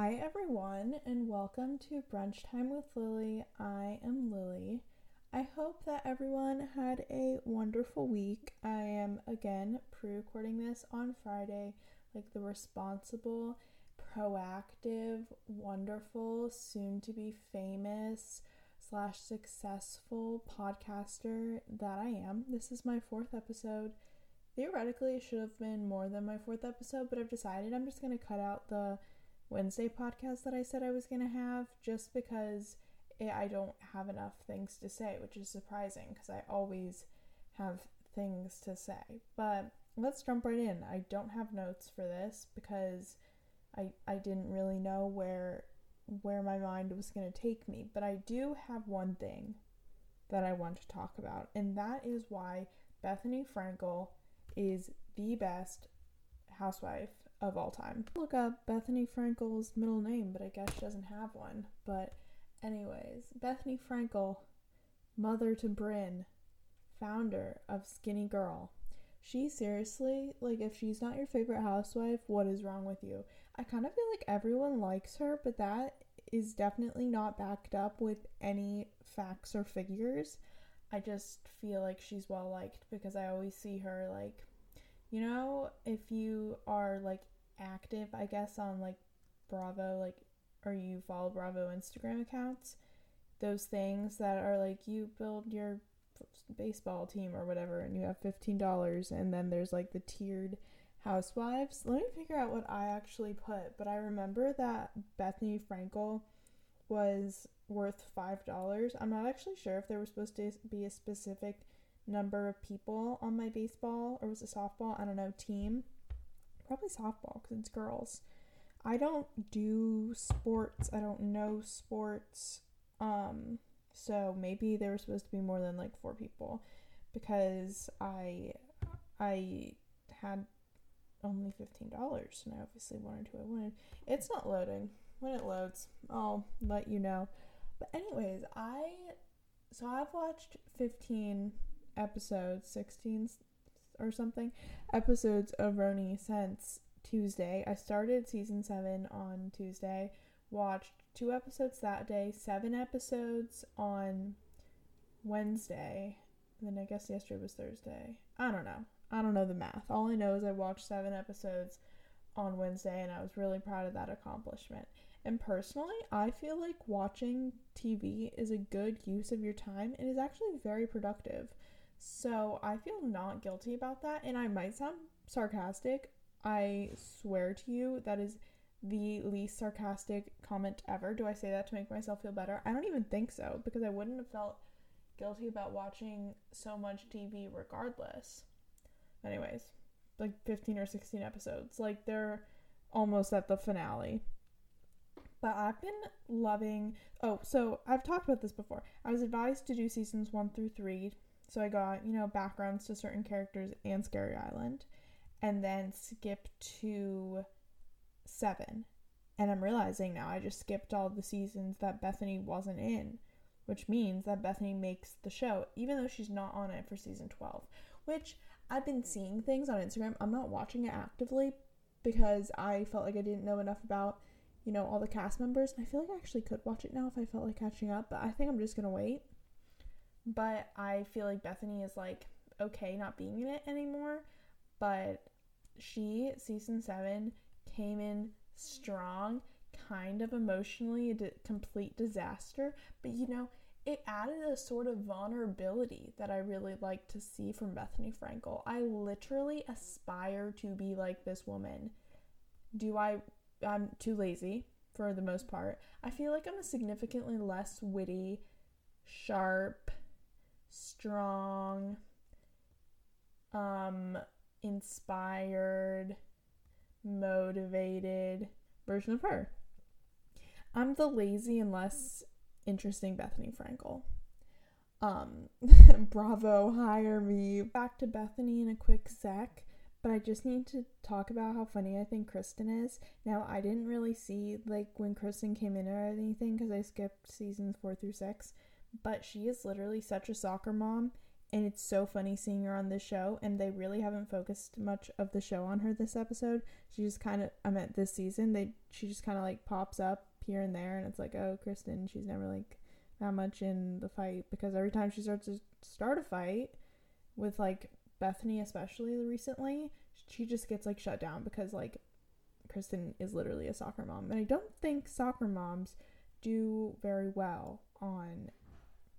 Hi, everyone, and welcome to Brunch Time with Lily. I am Lily. I hope that everyone had a wonderful week. I am again pre recording this on Friday, like the responsible, proactive, wonderful, soon to be famous slash successful podcaster that I am. This is my fourth episode. Theoretically, it should have been more than my fourth episode, but I've decided I'm just going to cut out the Wednesday podcast that I said I was going to have just because it, I don't have enough things to say, which is surprising because I always have things to say. But let's jump right in. I don't have notes for this because I I didn't really know where where my mind was going to take me, but I do have one thing that I want to talk about, and that is why Bethenny Frankel is the best housewife of all time. Look up Bethenny Frankel's middle name, but I guess she doesn't have one. But, anyways, Bethenny Frankel, mother to Bryn, founder of Skinny Girl. She seriously, like, if she's not your favorite housewife, what is wrong with you? I kind of feel like everyone likes her, but that is definitely not backed up with any facts or figures. I just feel like she's well liked because I always see her like you know, if you are like active, I guess, on like Bravo, like, or you follow Bravo Instagram accounts, those things that are like you build your baseball team or whatever and you have $15 and then there's like the tiered housewives. Let me figure out what I actually put, but I remember that Bethenny Frankel was worth $5. I'm not actually sure if there was supposed to be a specific number of people on my baseball or was it softball? I don't know, team. Probably softball because it's girls. I don't do sports. I don't know sports. Um so maybe there was supposed to be more than like 4 people because I I had only $15 and I obviously wanted who I wanted. It's not loading. When it loads, I'll let you know. But anyways, I so I've watched 15 episodes, 16 or something, episodes of RHONY since Tuesday. I started season 7 on Tuesday, watched two episodes that day, seven episodes on Wednesday. And then I guess yesterday was Thursday. I don't know. I don't know the math. All I know is I watched seven episodes on Wednesday and I was really proud of that accomplishment. And personally, I feel like watching TV is a good use of your time and is actually very productive. So I feel not guilty about that. And I might sound sarcastic. I swear to you, that is the least sarcastic comment ever. Do I say that to make myself feel better? I don't even think so because I wouldn't have felt guilty about watching so much TV regardless. Anyways, like 15 or 16 episodes. Like they're almost at the finale. But I've been loving. Oh, so I've talked about this before. I was advised to do seasons one through three so I got, you know, backgrounds to certain characters and Scary Island, and then skip to seven. And I'm realizing now I just skipped all the seasons that Bethenny wasn't in, which means that Bethenny makes the show, even though she's not on it for season 12. Which I've been seeing things on Instagram. I'm not watching it actively because I felt like I didn't know enough about, you know, all the cast members. And I feel like I actually could watch it now if I felt like catching up, but I think I'm just gonna wait but I feel like Bethenny is like okay not being in it anymore. But she, season seven, came in strong, kind of emotionally a d- complete disaster. But you know, it added a sort of vulnerability that I really like to see from Bethenny Frankel. I literally aspire to be like this woman. Do I? I'm too lazy for the most part. I feel like I'm a significantly less witty, sharp, strong, um, inspired, motivated version of her. I'm the lazy and less interesting Bethenny Frankel. Um, bravo, hire me. Back to Bethenny in a quick sec, but I just need to talk about how funny I think Kristen is. Now, I didn't really see like when Kristen came in or anything because I skipped seasons four through six, but she is literally such a soccer mom and it's so funny seeing her on this show and they really haven't focused much of the show on her this episode. She just kind of i meant this season they she just kind of like pops up here and there and it's like oh kristen she's never like that much in the fight because every time she starts to start a fight with like bethenny especially recently she just gets like shut down because like kristen is literally a soccer mom and i don't think soccer moms do very well on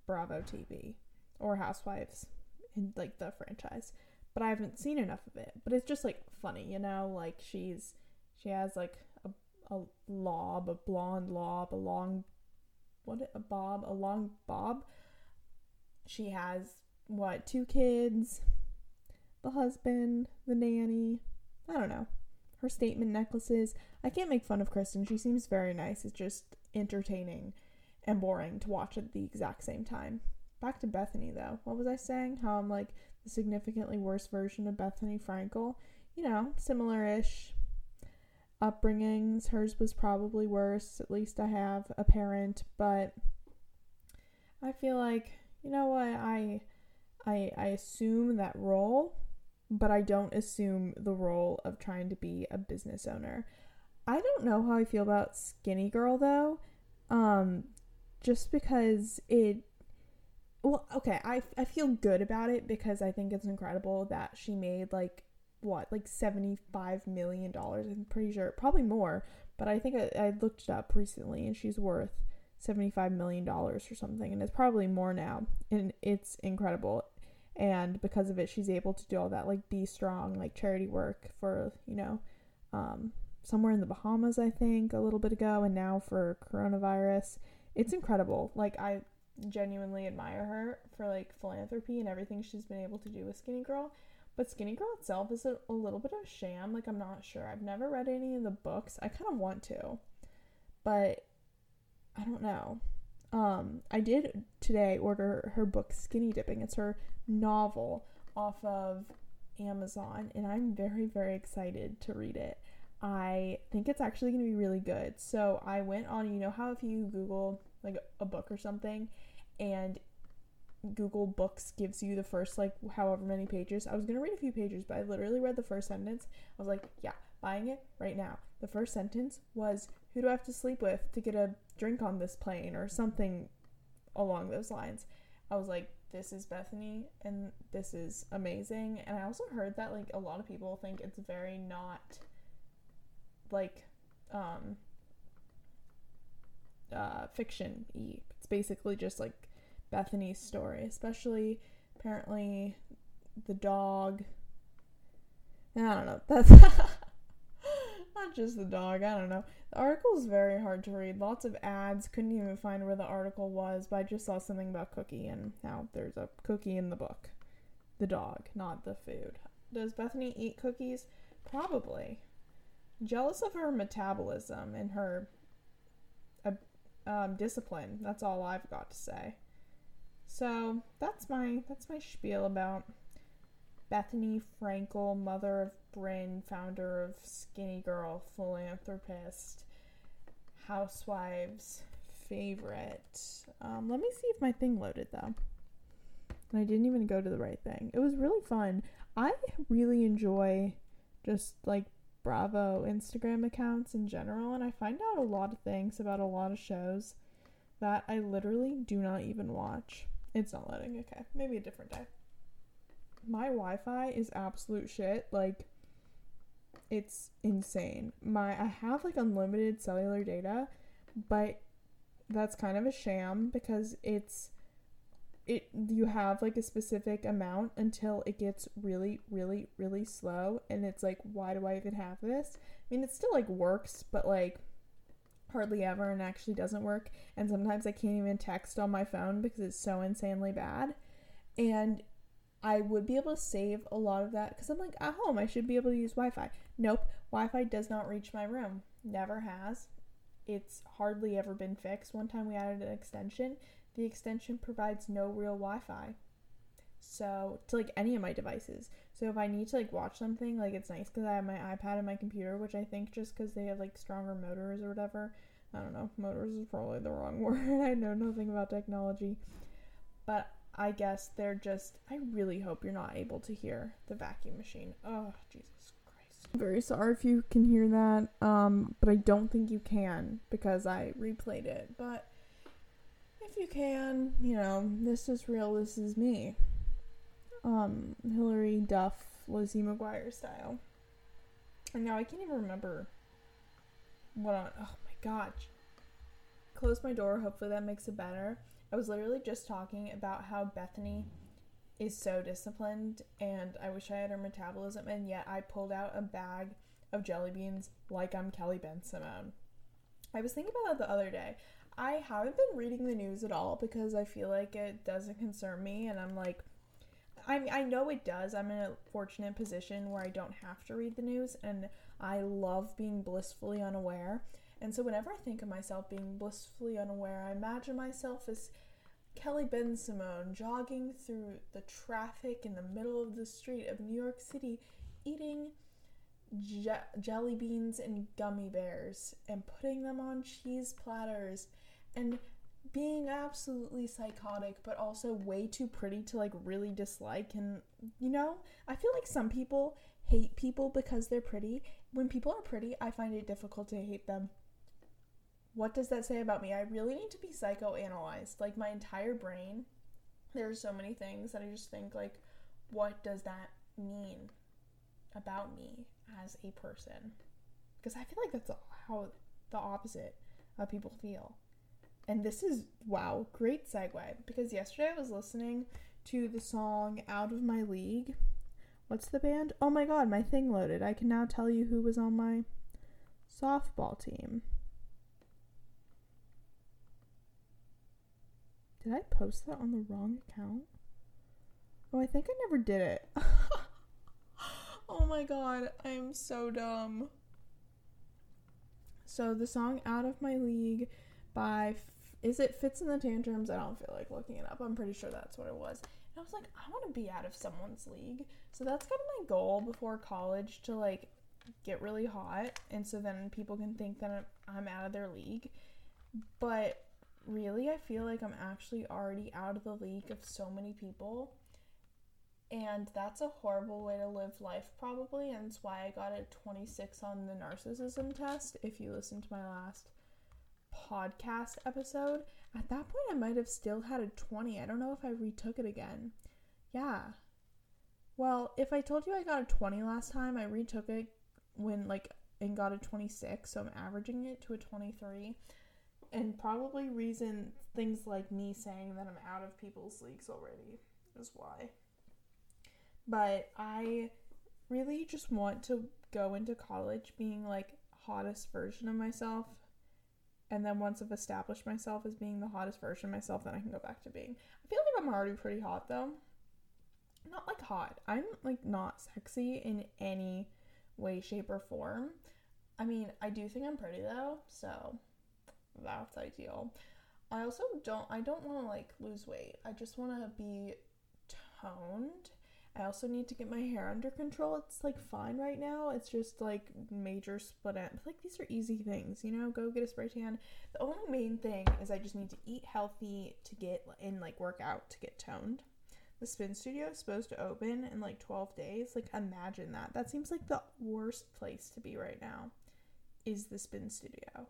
bravo tv or Housewives in like the franchise. But I haven't seen enough of it. But it's just like funny, you know, like she's she has like a a lob, a blonde lob, a long what a bob, a long bob. She has what, two kids, the husband, the nanny. I don't know. Her statement necklaces. I can't make fun of Kristen. She seems very nice. It's just entertaining and boring to watch at the exact same time. Back to Bethenny though. What was I saying? How I'm like the significantly worse version of Bethenny Frankel. You know, similar ish upbringings. Hers was probably worse. At least I have a parent, but I feel like, you know what, I I I assume that role, but I don't assume the role of trying to be a business owner. I don't know how I feel about Skinny Girl though. Um just because it well, okay, I, I feel good about it because I think it's incredible that she made like what like 75 million dollars? I'm pretty sure probably more but i think I, I looked it up recently and she's worth 75 million dollars or something and it's probably more now and it's incredible. And because of it she's able to do all that like be strong like charity work for you know um somewhere in the bahamas i think a little bit ago and now for coronavirus it's incredible like i genuinely admire her for like philanthropy and everything she's been able to do with Skinny Girl. But Skinny Girl itself is a, a little bit of a sham. Like, I'm not sure. I've never read any of the books. I kind of want to, but I don't know. Um, I did today order her book Skinny Dipping. It's her novel off of Amazon, and I'm very, very excited to read it. I think it's actually going to be really good. So I went on, you know, how if you Google like a book or something and Google Books gives you the first like however many pages. I was gonna read a few pages, but I literally read the first sentence. I was like, yeah, buying it right now. The first sentence was, "Who do I have to sleep with to get a drink on this plane?" or something along those lines. I was like, this is Bethenny and this is amazing. And I also heard that like a lot of people think it's very not like um uh fiction y. It's basically just like Bethenny's story, especially apparently the dog. I don't know. That's not just the dog. I don't know. The article is very hard to read. Lots of ads. Couldn't even find where the article was, but I just saw something about Cookie, and now there's a cookie in the book. The dog, not the food. Does Bethenny eat cookies? Probably. Jealous of her metabolism and her um, discipline. That's all I've got to say. So that's my that's my spiel about Bethenny Frankel, mother of Bryn, founder of Skinny Girl, philanthropist, housewives favorite. Um, let me see if my thing loaded though. And I didn't even go to the right thing. It was really fun. I really enjoy just like Bravo Instagram accounts in general, and I find out a lot of things about a lot of shows that I literally do not even watch. It's not letting. Okay, maybe a different day. My Wi-Fi is absolute shit. Like it's insane. My I have like unlimited cellular data, but that's kind of a sham because it's it you have like a specific amount until it gets really really really slow and it's like why do I even have this? I mean it still like works, but like hardly ever and actually doesn't work. And sometimes I can't even text on my phone because it's so insanely bad. And I would be able to save a lot of that because I'm like at home, I should be able to use Wi Fi. Nope, Wi Fi does not reach my room. Never has. It's hardly ever been fixed. One time we added an extension. The extension provides no real Wi Fi. So, to like any of my devices. So, if I need to like watch something, like it's nice because I have my iPad and my computer, which I think just because they have like stronger motors or whatever. I don't know. Motors is probably the wrong word. I know nothing about technology. But I guess they're just. I really hope you're not able to hear the vacuum machine. Oh, Jesus Christ. I'm very sorry if you can hear that, um, but I don't think you can because I replayed it. But if you can, you know, this is real, this is me. Um, Hilary Duff, Lizzie McGuire style. And now I can't even remember what on. Oh my gosh. Close my door, hopefully that makes it better. I was literally just talking about how Bethenny is so disciplined and I wish I had her metabolism and yet I pulled out a bag of jelly beans like I'm Kelly Bensimon. I was thinking about that the other day. I haven't been reading the news at all because I feel like it doesn't concern me and I'm like I mean, I know it does. I'm in a fortunate position where I don't have to read the news and I love being blissfully unaware. And so whenever I think of myself being blissfully unaware, I imagine myself as Kelly Bensimon jogging through the traffic in the middle of the street of New York City eating je- jelly beans and gummy bears and putting them on cheese platters and being absolutely psychotic but also way too pretty to like really dislike. And you know i feel like some people hate people because they're pretty. When people are pretty i find it difficult to hate them. What does that say about me? I really need to be psychoanalyzed. Like my entire brain there's so many things that i just think like what does that mean about me as a person because i feel like that's how the opposite of people feel and this is, wow, great segue. Because yesterday I was listening to the song Out of My League. What's the band? Oh my god, my thing loaded. I can now tell you who was on my softball team. Did I post that on the wrong account? Oh, I think I never did it. oh my god, I am so dumb. So the song Out of My League by is it Fitz and the Tantrums? I don't feel like looking it up. I'm pretty sure that's what it was. And I was like, I want to be out of someone's league. So that's kind of my goal before college to like get really hot. And so then people can think that I'm out of their league. But really, I feel like I'm actually already out of the league of so many people. And that's a horrible way to live life, probably. And it's why I got a 26 on the narcissism test. If you listen to my last podcast episode, at that point I might have still had a 20. I don't know if I retook it again. Yeah. Well, if I told you I got a 20 last time, I retook it when like and got a 26, so I'm averaging it to a 23. And probably reason things like me saying that I'm out of people's leagues already is why. But I really just want to go into college being like hottest version of myself and then once I've established myself as being the hottest version of myself, then I can go back to being. I feel like I'm already pretty hot though. Not like hot. I'm like not sexy in any way, shape, or form. I mean, I do think I'm pretty though, so that's ideal. I also don't I don't want to like lose weight. I just want to be toned I also need to get my hair under control. It's like fine right now. It's just like major split ends. Like these are easy things, you know. Go get a spray tan. The only main thing is I just need to eat healthy to get and like work out to get toned. The spin studio is supposed to open in like 12 days. Like imagine that. That seems like the worst place to be right now. Is the spin studio.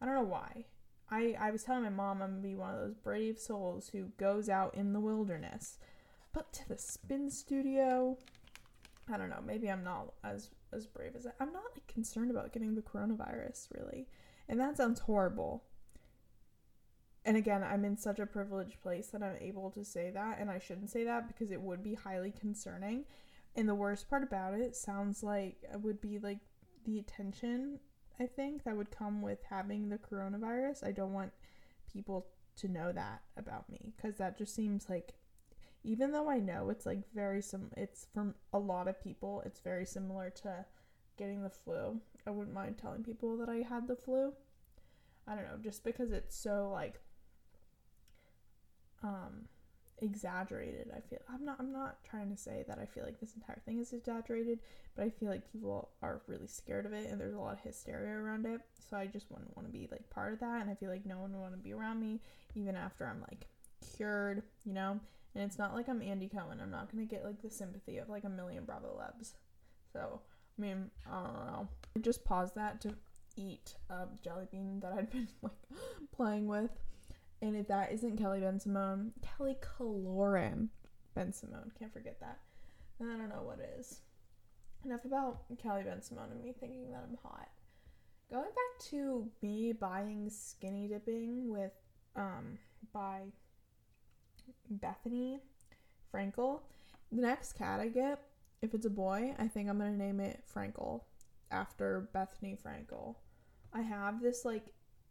I don't know why. I I was telling my mom I'm gonna be one of those brave souls who goes out in the wilderness but to the spin studio, I don't know. Maybe I'm not as as brave as I. I'm not like concerned about getting the coronavirus really, and that sounds horrible. And again, I'm in such a privileged place that I'm able to say that, and I shouldn't say that because it would be highly concerning. And the worst part about it sounds like it would be like the attention I think that would come with having the coronavirus. I don't want people to know that about me because that just seems like even though I know it's like very sim it's from a lot of people, it's very similar to getting the flu. I wouldn't mind telling people that I had the flu. I don't know, just because it's so like um exaggerated. I feel I'm not I'm not trying to say that I feel like this entire thing is exaggerated, but I feel like people are really scared of it and there's a lot of hysteria around it. So I just wouldn't want to be like part of that and I feel like no one would want to be around me even after I'm like cured, you know? And it's not like I'm Andy Cohen. I'm not gonna get like the sympathy of like a million Bravo Lebs. So, I mean, I don't know. I just paused that to eat a jelly bean that I'd been like playing with. And if that isn't Kelly Bensimon, Kelly Killoren Bensimon, can't forget that. I don't know what is. Enough about Kelly Bensimon and me thinking that I'm hot. Going back to me buying skinny dipping with um by Bethenny Frankel. The next cat I get, if it's a boy, I think I'm gonna name it Frankel after Bethenny Frankel. I have this like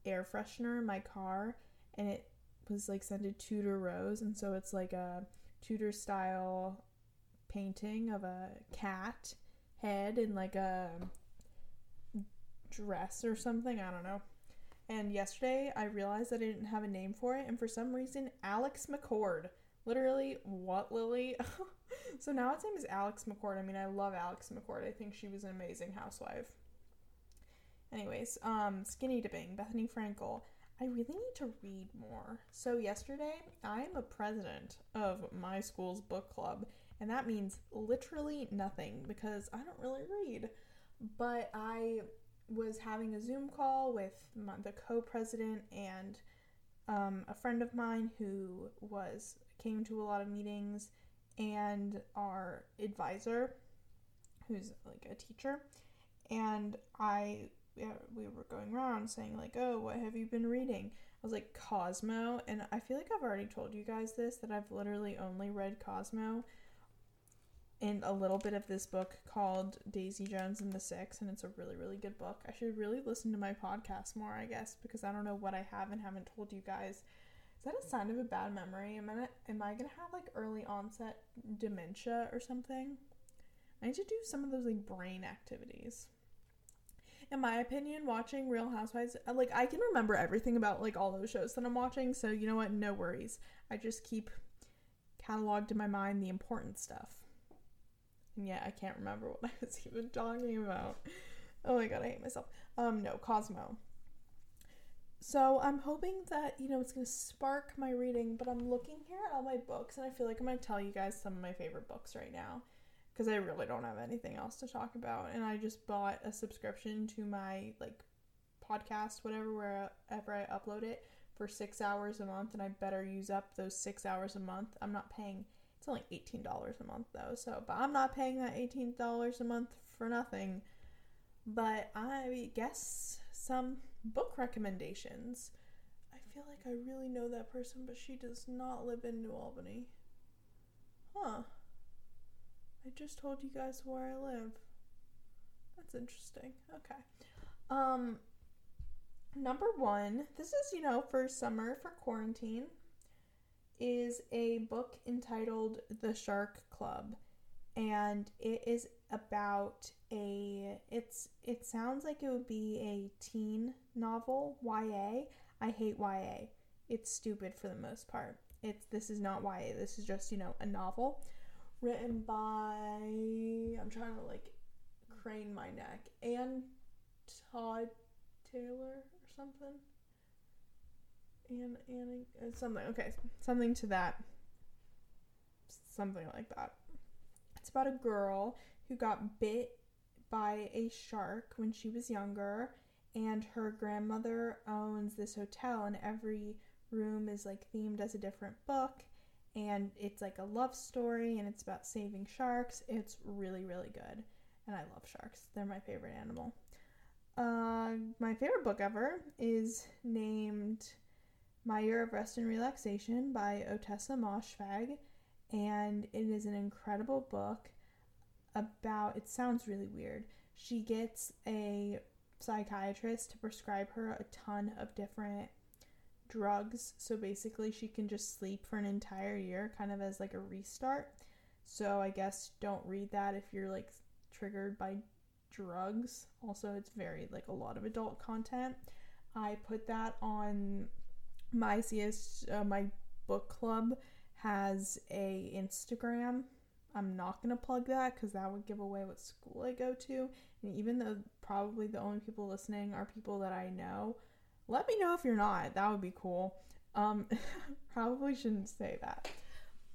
air freshener in my car and it was like scented Tudor rose and so it's like a Tudor style painting of a cat head in like a dress or something. I don't know. And yesterday I realized that I didn't have a name for it, and for some reason, Alex McCord. Literally, what, Lily? so now its name is Alex McCord. I mean, I love Alex McCord. I think she was an amazing housewife. Anyways, um, skinny dipping, Bethenny Frankel. I really need to read more. So yesterday, I'm a president of my school's book club, and that means literally nothing because I don't really read. But I was having a Zoom call with my, the co-president and um, a friend of mine who was came to a lot of meetings and our advisor who's like a teacher. And I yeah, we were going around saying like oh what have you been reading? I was like Cosmo. And I feel like I've already told you guys this that I've literally only read Cosmo in a little bit of this book called Daisy Jones and the Six, and it's a really, really good book. I should really listen to my podcast more, I guess, because I don't know what I have and haven't told you guys. Is that a sign of a bad memory? Am I, am I gonna have like early onset dementia or something? I need to do some of those like brain activities. In my opinion, watching Real Housewives, uh, like I can remember everything about like all those shows that I'm watching, so you know what? No worries. I just keep cataloged in my mind the important stuff. And yet I can't remember what I was even talking about. Oh my god, I hate myself. Um, no, Cosmo. So I'm hoping that, you know, it's gonna spark my reading, but I'm looking here at all my books and I feel like I'm gonna tell you guys some of my favorite books right now. Because I really don't have anything else to talk about. And I just bought a subscription to my like podcast, whatever, wherever I upload it for six hours a month, and I better use up those six hours a month. I'm not paying it's only $18 a month though, so but I'm not paying that $18 a month for nothing. But I guess some book recommendations. I feel like I really know that person, but she does not live in New Albany. Huh. I just told you guys where I live. That's interesting. Okay. Um number 1, this is, you know, for summer for quarantine is a book entitled The Shark Club and it is about a it's it sounds like it would be a teen novel YA. I hate YA. It's stupid for the most part. It's this is not YA. This is just, you know, a novel written by I'm trying to like crane my neck. and Todd Taylor or something and uh, something. Okay, something to that. Something like that. It's about a girl who got bit by a shark when she was younger, and her grandmother owns this hotel, and every room is like themed as a different book, and it's like a love story, and it's about saving sharks. It's really, really good, and I love sharks. They're my favorite animal. Uh, my favorite book ever is named my Year of Rest and Relaxation by Ottessa Moshfegh, and it is an incredible book about it sounds really weird. She gets a psychiatrist to prescribe her a ton of different drugs, so basically she can just sleep for an entire year kind of as like a restart. So I guess don't read that if you're like triggered by drugs. Also, it's very like a lot of adult content. I put that on my CS uh, my book club has a Instagram. I'm not gonna plug that because that would give away what school I go to. And even though probably the only people listening are people that I know, let me know if you're not. That would be cool. Um, probably shouldn't say that.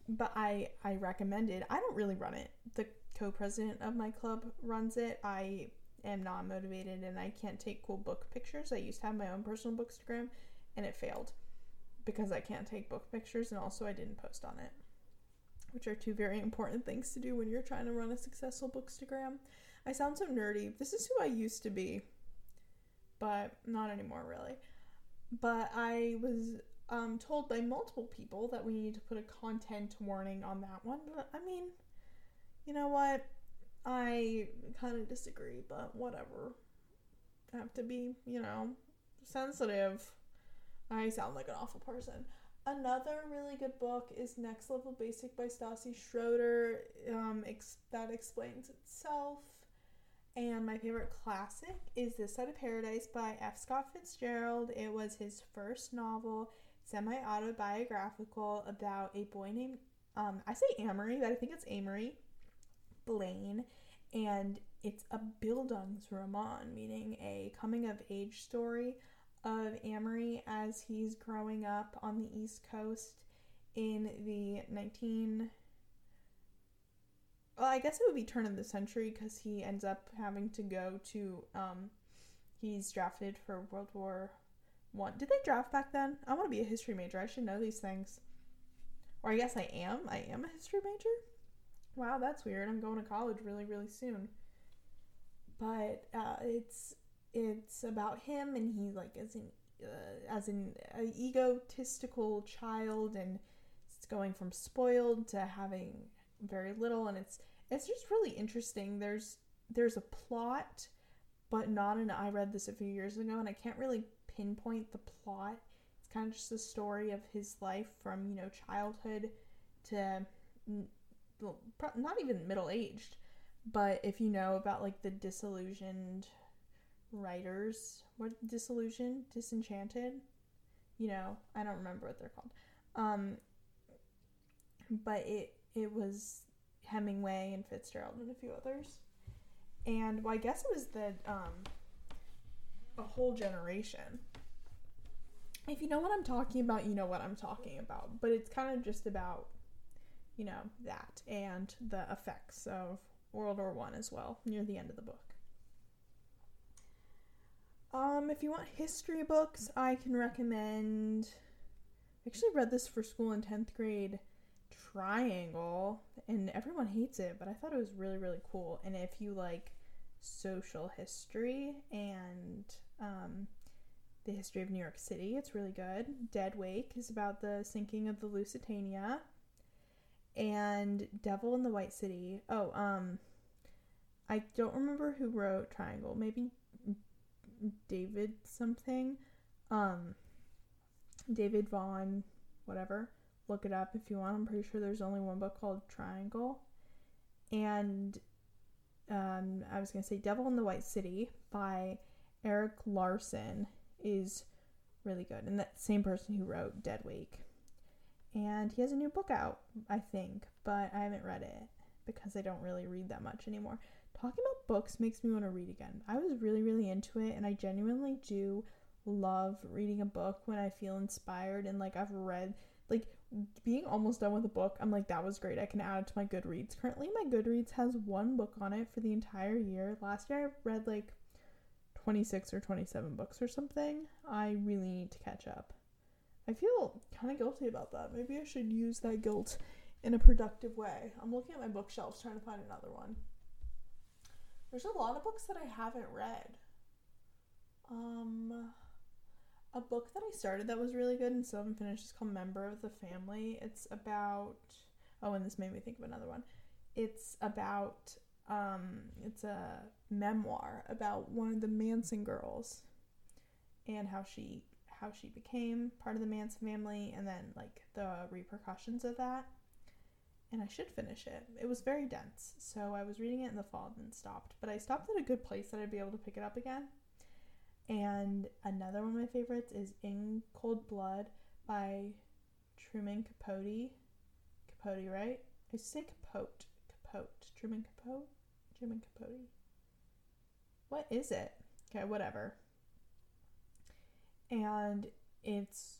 but I I recommend it. I don't really run it. The co-president of my club runs it. I am not motivated and I can't take cool book pictures. I used to have my own personal bookstagram and it failed because I can't take book pictures and also I didn't post on it. Which are two very important things to do when you're trying to run a successful bookstagram. I sound so nerdy. This is who I used to be. But not anymore really. But I was um, told by multiple people that we need to put a content warning on that one. But I mean, you know what? I kind of disagree, but whatever. I have to be, you know, sensitive. I sound like an awful person. Another really good book is Next Level Basic by Stassi Schroeder. Um, ex- that explains itself. And my favorite classic is This Side of Paradise by F. Scott Fitzgerald. It was his first novel, semi autobiographical, about a boy named, um, I say Amory, but I think it's Amory Blaine. And it's a Bildungsroman, meaning a coming of age story of Amory as he's growing up on the East Coast in the 19 well, I guess it would be turn of the century because he ends up having to go to um he's drafted for World War One. Did they draft back then? I want to be a history major. I should know these things. Or I guess I am. I am a history major. Wow, that's weird. I'm going to college really, really soon. But uh, it's it's about him, and he like as an uh, as an egotistical child, and it's going from spoiled to having very little, and it's it's just really interesting. There's there's a plot, but not an. I read this a few years ago, and I can't really pinpoint the plot. It's kind of just a story of his life from you know childhood to not even middle aged. But if you know about like the disillusioned writers, what disillusioned, disenchanted, you know, I don't remember what they're called. Um, but it it was Hemingway and Fitzgerald and a few others. And well, I guess it was the um, a whole generation. If you know what I'm talking about, you know what I'm talking about. But it's kind of just about, you know, that and the effects of World War One as well near the end of the book. Um, if you want history books, I can recommend. I actually read this for school in tenth grade triangle and everyone hates it but i thought it was really really cool. And if you like social history and um, the history of new york city it's really good. Dead wake is about the sinking of the lusitania and devil in the white city. Oh um i don't remember who wrote triangle. Maybe david something um david vaughn whatever look it up if you want. I'm pretty sure there's only one book called Triangle. And um, I was going to say Devil in the White City by Erik Larson is really good. And that same person who wrote Dead Wake. And he has a new book out, I think, but I haven't read it because I don't really read that much anymore. Talking about books makes me want to read again. I was really, really into it, and I genuinely do love reading a book when I feel inspired and like I've read like being almost done with a book, I'm like, that was great. I can add it to my Goodreads. Currently, my Goodreads has one book on it for the entire year. Last year, I read like 26 or 27 books or something. I really need to catch up. I feel kind of guilty about that. Maybe I should use that guilt in a productive way. I'm looking at my bookshelves trying to find another one. There's a lot of books that I haven't read. Um, a book that I started that was really good and still haven't finished is called Member of the Family. It's about oh, and this made me think of another one. It's about um, it's a memoir about one of the Manson girls and how she how she became part of the Manson family and then like the repercussions of that. And I should finish it. It was very dense, so I was reading it in the fall and then stopped. But I stopped at a good place that I'd be able to pick it up again. And another one of my favorites is In Cold Blood by Truman Capote. Capote, right? I say Capote. Capote. Truman Capote? Truman Capote. What is it? Okay, whatever. And it's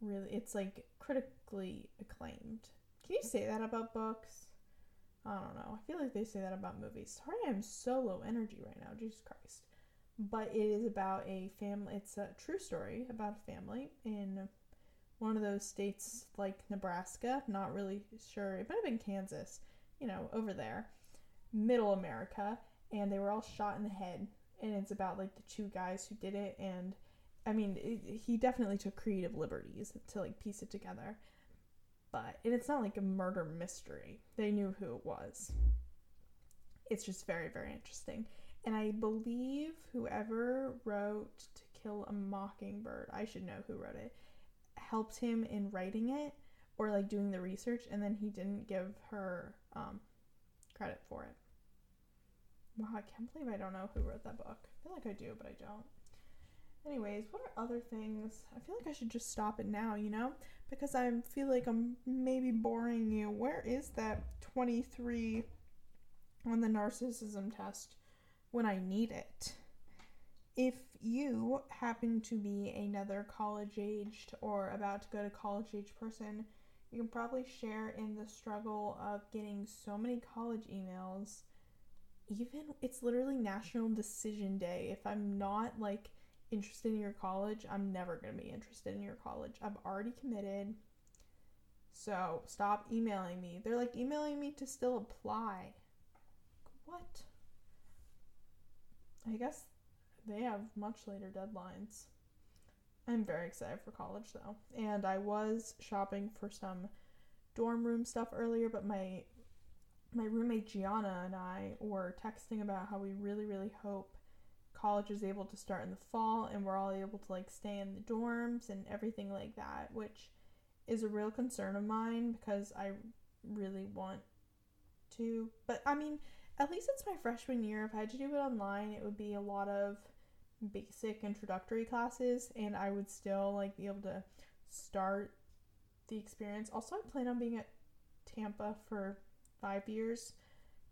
really, it's like critically acclaimed. Can you say that about books? I don't know. I feel like they say that about movies. Sorry, I'm so low energy right now. Jesus Christ. But it is about a family. It's a true story about a family in one of those states like Nebraska. Not really sure. It might have been Kansas. You know, over there, middle America, and they were all shot in the head. And it's about like the two guys who did it. And I mean, it, he definitely took creative liberties to like piece it together but it's not like a murder mystery. They knew who it was. It's just very, very interesting. And I believe whoever wrote To Kill a Mockingbird, I should know who wrote it, helped him in writing it or like doing the research, and then he didn't give her um, credit for it. Wow, I can't believe I don't know who wrote that book. I feel like I do, but I don't. Anyways, what are other things? I feel like I should just stop it now, you know? Because I feel like I'm maybe boring you. Where is that 23 on the narcissism test when I need it? If you happen to be another college aged or about to go to college age person, you can probably share in the struggle of getting so many college emails. Even it's literally National Decision Day. If I'm not like interested in your college, I'm never going to be interested in your college. I've already committed. So stop emailing me. They're like emailing me to still apply. What? I guess they have much later deadlines. I'm very excited for college though. And I was shopping for some dorm room stuff earlier, but my my roommate Gianna and I were texting about how we really really hope college is able to start in the fall and we're all able to like stay in the dorms and everything like that, which is a real concern of mine because I really want to. But I mean, at least it's my freshman year. If I had to do it online, it would be a lot of basic introductory classes and I would still like be able to start the experience. Also, I plan on being at Tampa for 5 years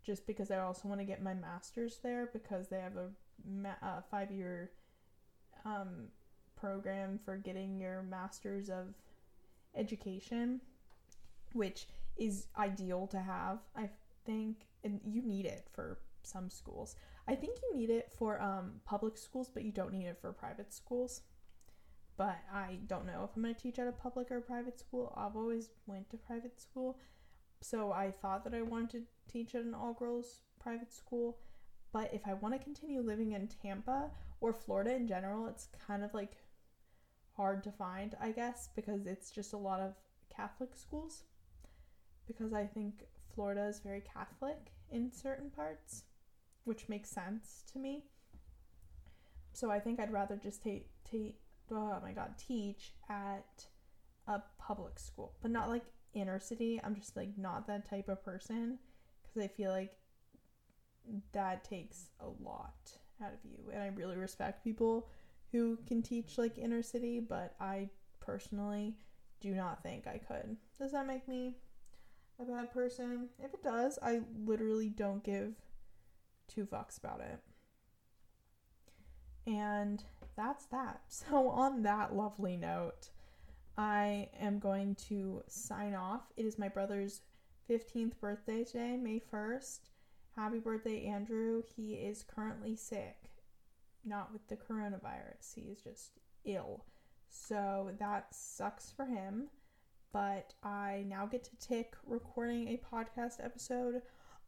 just because I also want to get my masters there because they have a ma- uh, five year um, program for getting your master's of education, which is ideal to have. I think, and you need it for some schools. I think you need it for um, public schools, but you don't need it for private schools. But I don't know if I'm going to teach at a public or private school. I've always went to private school, so I thought that I wanted to teach at an all girls private school. But if I want to continue living in Tampa or Florida in general, it's kind of like hard to find, I guess, because it's just a lot of Catholic schools. Because I think Florida is very Catholic in certain parts, which makes sense to me. So I think I'd rather just take take oh my god teach at a public school, but not like inner city. I'm just like not that type of person because I feel like that takes a lot out of you. And I really respect people who can teach like inner city, but I personally do not think I could. Does that make me a bad person? If it does, I literally don't give two fucks about it. And that's that. So, on that lovely note, I am going to sign off. It is my brother's 15th birthday today, May 1st. Happy birthday, Andrew. He is currently sick, not with the coronavirus. He is just ill. So that sucks for him. But I now get to tick recording a podcast episode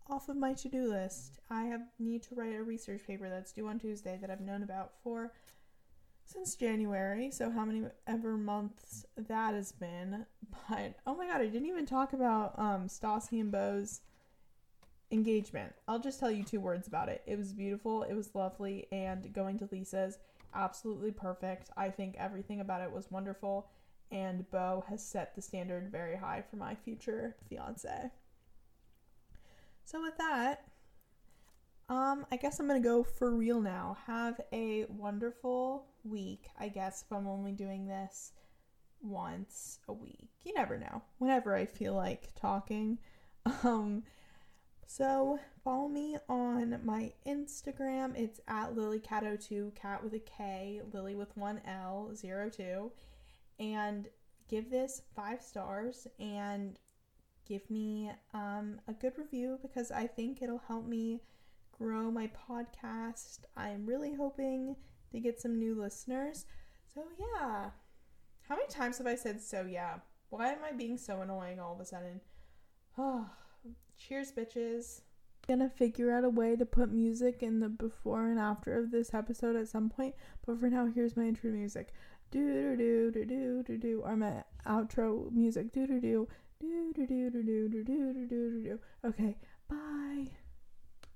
off of my to do list. I have need to write a research paper that's due on Tuesday that I've known about for since January. So how many ever months that has been. But oh my god, I didn't even talk about um Stassi and Beau's engagement. I'll just tell you two words about it. It was beautiful, it was lovely, and going to Lisa's absolutely perfect. I think everything about it was wonderful, and Beau has set the standard very high for my future fiance. So with that, um, I guess I'm gonna go for real now. Have a wonderful week, I guess, if I'm only doing this once a week. You never know. Whenever I feel like talking. Um, so follow me on my Instagram. It's at lilycat02, cat with a K, lily with one L, zero two, and give this five stars and give me um, a good review because I think it'll help me grow my podcast. I'm really hoping to get some new listeners. So, yeah. How many times have I said so, yeah? Why am I being so annoying all of a sudden? Oh, cheers, bitches. Gonna figure out a way to put music in the before and after of this episode at some point, but for now, here's my intro music. Do do do do do do do, or my outro music. Do do do do do do do do do do do do. Okay, bye.